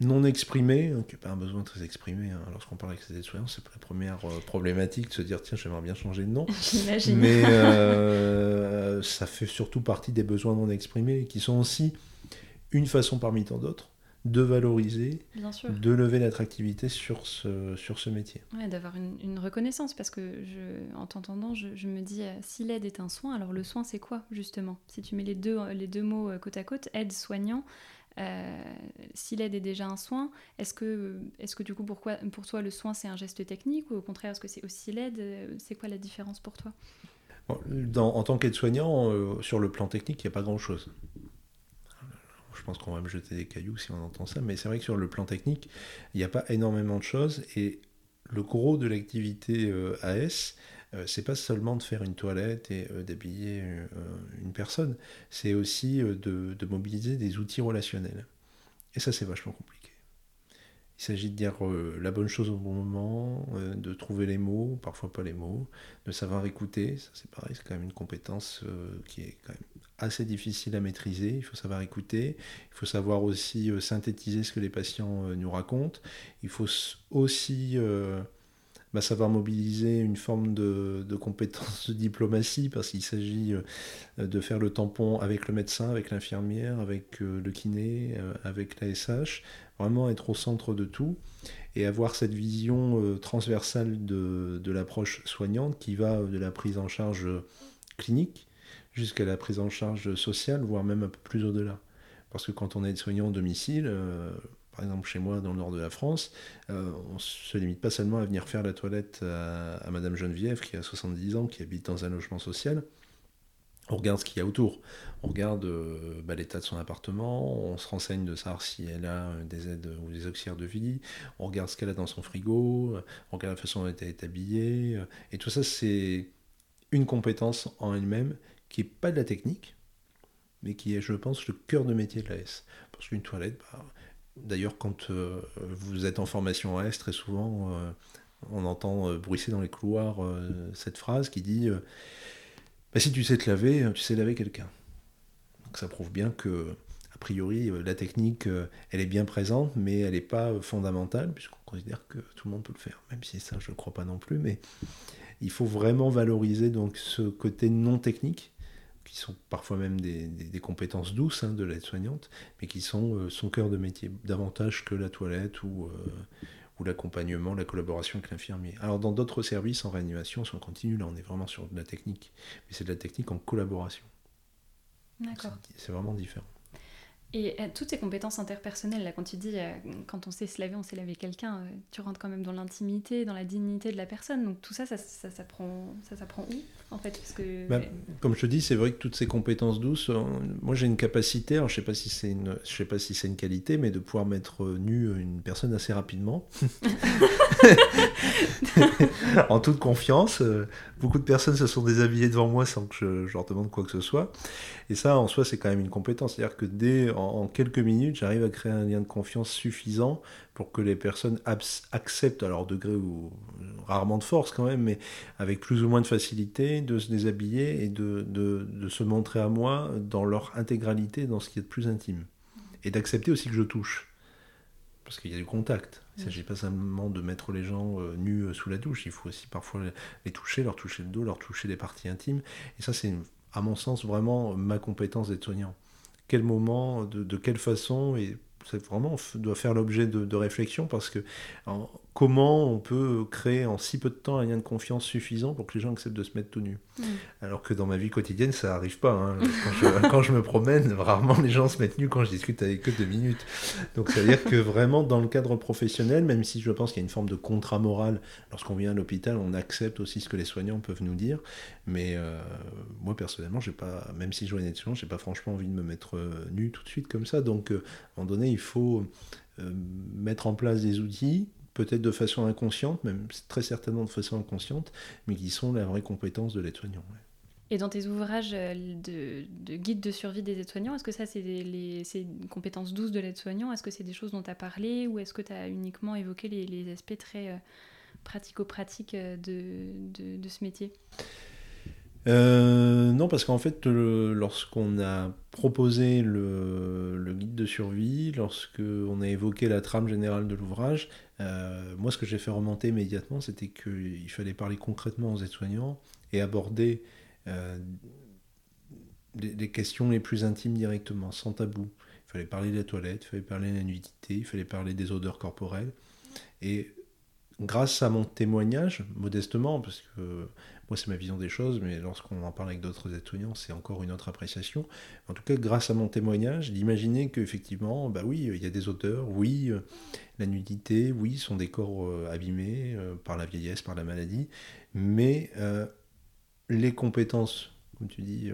non exprimé, hein, qui n'a pas un besoin très exprimé. Hein. Lorsqu'on parle avec ses aides-soignants, c'est la première problématique de se dire tiens, j'aimerais bien changer de nom. Mais ça fait surtout partie des besoins non exprimés, qui sont aussi une façon parmi tant d'autres de valoriser, de lever l'attractivité sur ce, sur ce métier. Ouais, d'avoir une, reconnaissance, parce que je, en t'entendant, je, me dis, euh, si l'aide est un soin, alors le soin c'est quoi justement? Si tu mets les deux, les deux mots euh, côte à côte, aide, soignant, euh, si l'aide est déjà un soin, est-ce que, est que du coup pourquoi, pour toi le soin c'est un geste technique ou au contraire est-ce que c'est aussi l'aide? C'est quoi la différence pour toi? En tant qu'aide-soignant, sur le plan technique, il n'y a pas grand-chose je pense qu'on va me jeter des cailloux si on entend ça, mais c'est vrai que sur le plan technique, il n'y a pas énormément de choses, et le gros de l'activité euh, AS, euh, c'est pas seulement de faire une toilette et euh, d'habiller une personne, c'est aussi de, mobiliser des outils relationnels. Et ça, c'est vachement compliqué. Il s'agit de dire la bonne chose au bon moment, de trouver les mots, parfois pas les mots, de savoir écouter, ça c'est pareil, c'est quand même une compétence qui est quand même assez difficile à maîtriser. Il faut savoir écouter. Il faut savoir aussi euh, synthétiser ce que les patients euh, nous racontent. Il faut aussi euh, bah, savoir mobiliser une forme de, de compétence de diplomatie parce qu'il s'agit de faire le tampon avec le médecin, avec l'infirmière, avec le kiné, avec la SH. Vraiment être au centre de tout et avoir cette vision transversale de, de l'approche soignante qui va de la prise en charge clinique jusqu'à la prise en charge sociale, voire même un peu plus au-delà. Parce que quand on est soignant au domicile, euh, par exemple chez moi dans le nord de la France, euh, on ne se limite pas seulement à venir faire la toilette à, Madame Geneviève qui a 70 ans, qui habite dans un logement social. On regarde ce qu'il y a autour. On regarde euh, bah, l'état de son appartement, on se renseigne de savoir si elle a des aides ou des auxiliaires de vie, on regarde ce qu'elle a dans son frigo, on regarde la façon dont elle est habillée. Et tout ça, c'est une compétence en elle-même qui n'est pas de la technique, mais qui est, je pense, le cœur de métier de l'AS. Parce qu'une toilette, bah, d'ailleurs, quand euh, vous êtes en formation AS, très souvent, euh, on entend euh, bruisser dans les couloirs cette phrase qui dit Si tu sais te laver, tu sais laver quelqu'un. Donc ça prouve bien que, a priori, la technique, elle est bien présente, mais elle n'est pas fondamentale, puisqu'on considère que tout le monde peut le faire. Même si ça, je ne crois pas non plus, mais il faut vraiment valoriser donc ce côté non technique qui sont parfois même des, compétences douces hein, de l'aide-soignante, mais qui sont euh, son cœur de métier, davantage que la toilette ou, euh, ou l'accompagnement, la collaboration avec l'infirmier. Alors dans d'autres services en réanimation, si on continue, là on est vraiment sur de la technique, mais c'est de la technique en collaboration. D'accord. C'est vraiment différent. Et euh, toutes ces compétences interpersonnelles, là, quand tu dis euh, quand on sait se laver, on sait laver quelqu'un, euh, tu rentres quand même dans l'intimité, dans la dignité de la personne. Donc tout ça, ça, ça, ça ça, ça prend où en fait? Parce que... Bah, comme je te dis, c'est vrai que toutes ces compétences douces, moi j'ai une capacité, alors je sais pas si c'est une, je sais pas si c'est une qualité, mais de pouvoir mettre nu une personne assez rapidement, en toute confiance. Beaucoup de personnes se sont déshabillées devant moi sans que je, je leur demande quoi que ce soit. Et ça, en soi, c'est quand même une compétence. C'est-à-dire que dès en, quelques minutes, j'arrive à créer un lien de confiance suffisant pour que les personnes acceptent à leur degré ou rarement de force quand même, mais avec plus ou moins de facilité, de se déshabiller et de, de, se montrer à moi dans leur intégralité, dans ce qui est de plus intime. Et d'accepter aussi que je touche. Parce qu'il y a du contact. Il ne s'agit pas simplement de mettre les gens euh, nus euh, sous la douche, il faut aussi parfois les toucher, leur toucher le dos, leur toucher des parties intimes. Et ça, c'est à mon sens vraiment ma compétence d'être soignant quel moment, de, quelle façon, et ça vraiment doit faire l'objet de, de, réflexion parce que comment on peut créer en si peu de temps un lien de confiance suffisant pour que les gens acceptent de se mettre tout nu? Mm. Alors que dans ma vie quotidienne, ça n'arrive pas. Hein. Quand, je, me promène, rarement les gens se mettent nus quand je discute avec eux deux minutes. Donc ça veut dire que vraiment, dans le cadre professionnel, même si je pense qu'il y a une forme de contrat moral, lorsqu'on vient à l'hôpital, on accepte aussi ce que les soignants peuvent nous dire. Mais euh, moi, personnellement, j'ai pas, même si je vois une je j'ai pas franchement envie de me mettre euh, nu tout de suite comme ça. Donc, euh, à un moment donné, il faut mettre en place des outils peut-être de façon inconsciente, même très certainement de façon inconsciente, mais qui sont la vraie compétence de l'aide-soignant. Et dans tes ouvrages euh, de, de guide de survie des aides-soignants, est-ce que ça, c'est les, compétences douces de l'aide-soignant? Est-ce que c'est des choses dont tu as parlé ou est-ce que tu as uniquement évoqué les, aspects très euh, pratico-pratiques euh, de, ce métier? Euh, non, parce qu'en fait, lorsqu'on a proposé le, guide de survie, lorsqu'on a évoqué la trame générale de l'ouvrage, euh, moi, ce que j'ai fait remonter immédiatement, c'était qu'il fallait parler concrètement aux aides-soignants et aborder euh, les, questions les plus intimes directement, sans tabou. Il fallait parler de la toilette, il fallait parler de la nudité, il fallait parler des odeurs corporelles. Et grâce à mon témoignage, modestement, parce que moi, c'est ma vision des choses, mais lorsqu'on en parle avec d'autres aides-soignants, c'est encore une autre appréciation. En tout cas, grâce à mon témoignage, d'imaginer qu'effectivement, bah oui, il y a des auteurs, oui, euh, la nudité, oui, sont des corps euh, abîmés euh, par la vieillesse, par la maladie, mais les compétences, comme tu dis,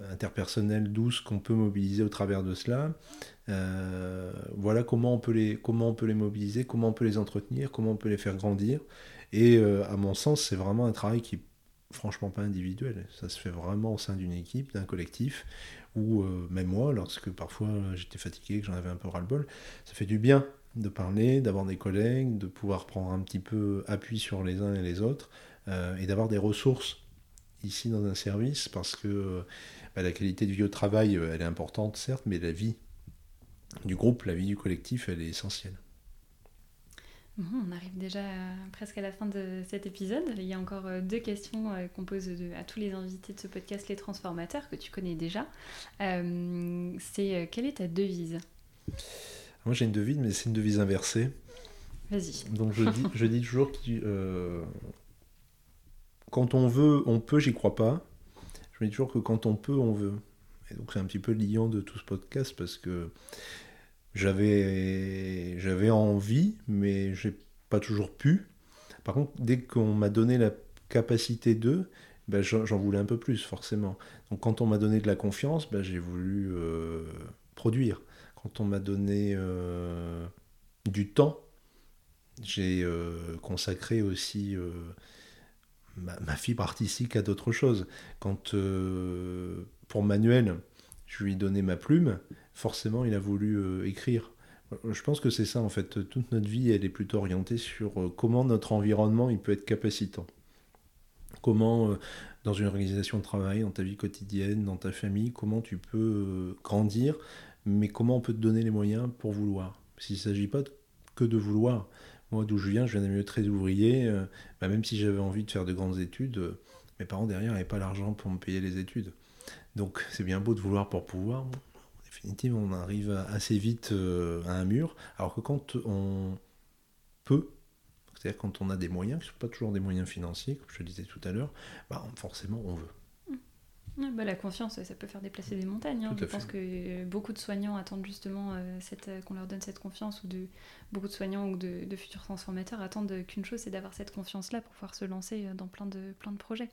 interpersonnelles, douces qu'on peut mobiliser au travers de cela, voilà comment on, peut les, comment on peut les mobiliser, comment on peut les entretenir, comment on peut les faire grandir. Et euh, à mon sens, c'est vraiment un travail qui est franchement pas individuel. Ça se fait vraiment au sein d'une équipe, d'un collectif, où euh, même moi, lorsque parfois j'étais fatigué, que j'en avais un peu ras-le-bol, ça fait du bien de parler, d'avoir des collègues, de pouvoir prendre un petit peu appui sur les uns et les autres, euh, et d'avoir des ressources ici dans un service, parce que bah, la qualité de vie au travail, elle est importante, certes, mais la vie du groupe, la vie du collectif, elle est essentielle on arrive déjà presque à la fin de cet épisode. Il y a encore euh, deux questions euh, qu'on pose à tous les invités de ce podcast Les Transformateurs, que tu connais déjà. Euh, c'est quelle est ta devise? Moi j'ai une devise, mais c'est une devise inversée. Vas-y. Donc je dis, je dis toujours que quand on veut, on peut, j'y crois pas. Je dis toujours que quand on peut, on veut. Et donc c'est un petit peu liant de tout ce podcast parce que j'avais, envie, mais j'ai pas toujours pu. Par contre, dès qu'on m'a donné la capacité de, ben j'en voulais un peu plus, forcément. Donc quand on m'a donné de la confiance, ben j'ai voulu euh, produire. Quand on m'a donné euh, du temps, j'ai euh, consacré aussi ma, ma, fibre artistique à d'autres choses. Quand pour Manuel, je lui ai donné ma plume, forcément il a voulu euh, écrire. Je pense que c'est ça en fait. Toute notre vie, elle est plutôt orientée sur euh, comment notre environnement il peut être capacitant. Comment, euh, dans une organisation de travail, dans ta vie quotidienne, dans ta famille, comment tu peux grandir, mais comment on peut te donner les moyens pour vouloir. S'il ne s'agit pas que de vouloir, Moi, d'où je viens, je viens d'un milieu très ouvrier. euh, bah, même si j'avais envie de faire de grandes études, euh, mes parents derrière n'avaient pas l'argent pour me payer les études. Donc, c'est bien beau de vouloir pour pouvoir. Définitive, on arrive assez vite euh, à un mur. Alors que quand on peut, c'est-à-dire quand on a des moyens, qui ne sont pas toujours des moyens financiers, comme je le disais tout à l'heure, bah, forcément, on veut. Ouais, bah, la confiance, ça peut faire déplacer des montagnes. hein. Je pense que beaucoup de soignants attendent justement euh, euh, qu'on leur donne cette confiance, ou de beaucoup de soignants ou de, de futurs transformateurs attendent qu'une chose, c'est d'avoir cette confiance-là pour pouvoir se lancer dans plein de, plein de projets.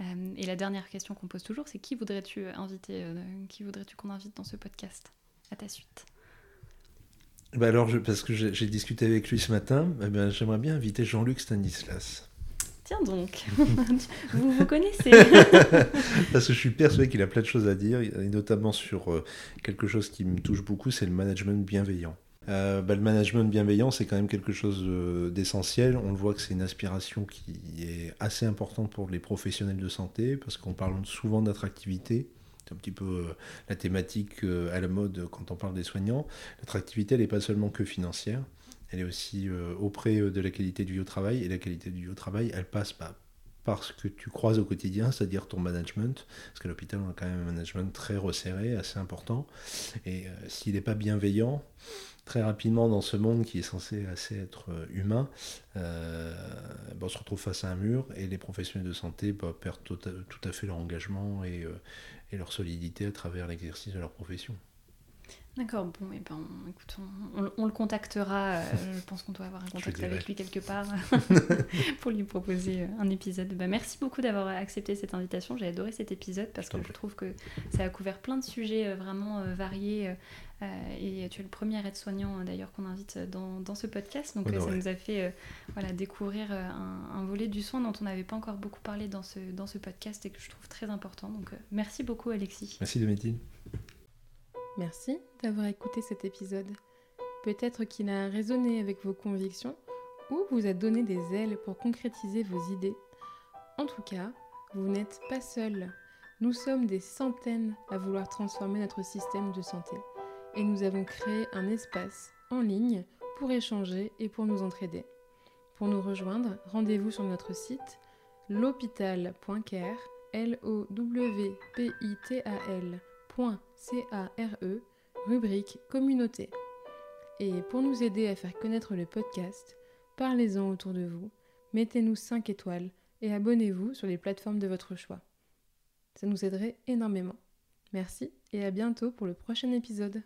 Euh, et la dernière question qu'on pose toujours, c'est qui voudrais-tu inviter, euh, qui voudrais-tu qu'on invite dans ce podcast? À ta suite. Bah alors, je- parce que j'ai discuté avec lui ce matin, eh ben, j'aimerais bien inviter Jean-Luc Stanislas. Tiens donc, vous vous connaissez Parce que je suis persuadé qu'il a plein de choses à dire, et notamment sur euh, quelque chose qui me touche beaucoup, c'est le management bienveillant. Euh, bah, le management bienveillant, c'est quand même quelque chose euh, d'essentiel. On le voit que c'est une aspiration qui est assez importante pour les professionnels de santé, parce qu'on parle souvent d'attractivité. C'est un petit peu euh, la thématique à la mode quand on parle des soignants. L'attractivité, elle n'est pas seulement que financière, elle est aussi auprès de la qualité de vie au travail. Et la qualité de vie au travail, elle passe par ce que tu croises au quotidien, c'est-à-dire ton management. Parce qu'à l'hôpital, on a quand même un management très resserré, assez important. Et s'il n'est pas bienveillant, très rapidement dans ce monde qui est censé assez être euh, humain, euh, bah, on se retrouve face à un mur et les professionnels de santé bah, perdent tout à, tout à fait leur engagement et, euh, et leur solidité à travers l'exercice de leur profession. D'accord, bon, et ben, on- écoute, on, on- on le contactera. euh, je pense qu'on doit avoir un contact avec lui quelque part pour lui proposer un épisode. Bah, merci beaucoup d'avoir accepté cette invitation. J'ai adoré cet épisode parce que je trouve que ça a couvert plein de sujets vraiment variés. Euh, et tu es le premier aide-soignant euh, d'ailleurs qu'on invite dans, dans ce podcast. Donc euh, ça nous a fait euh, voilà, découvrir un, un volet du soin dont on n'avait pas encore beaucoup parlé dans ce, dans ce podcast et que je trouve très important. Donc euh, merci beaucoup Alexis. Merci Dométine. Merci d'avoir écouté cet épisode. Peut-être qu'il a résonné avec vos convictions ou vous a donné des ailes pour concrétiser vos idées. En tout cas, vous n'êtes pas seul. Nous sommes des centaines à vouloir transformer notre système de santé. Et nous avons créé un espace en ligne pour échanger et pour nous entraider. Pour nous rejoindre, rendez-vous sur notre site l'hôpital.care, l o w p i t a C-A-R-E, rubrique communauté. Et pour nous aider à faire connaître le podcast, parlez-en autour de vous, mettez-nous 5 étoiles et abonnez-vous sur les plateformes de votre choix. Ça nous aiderait énormément. Merci et à bientôt pour le prochain épisode.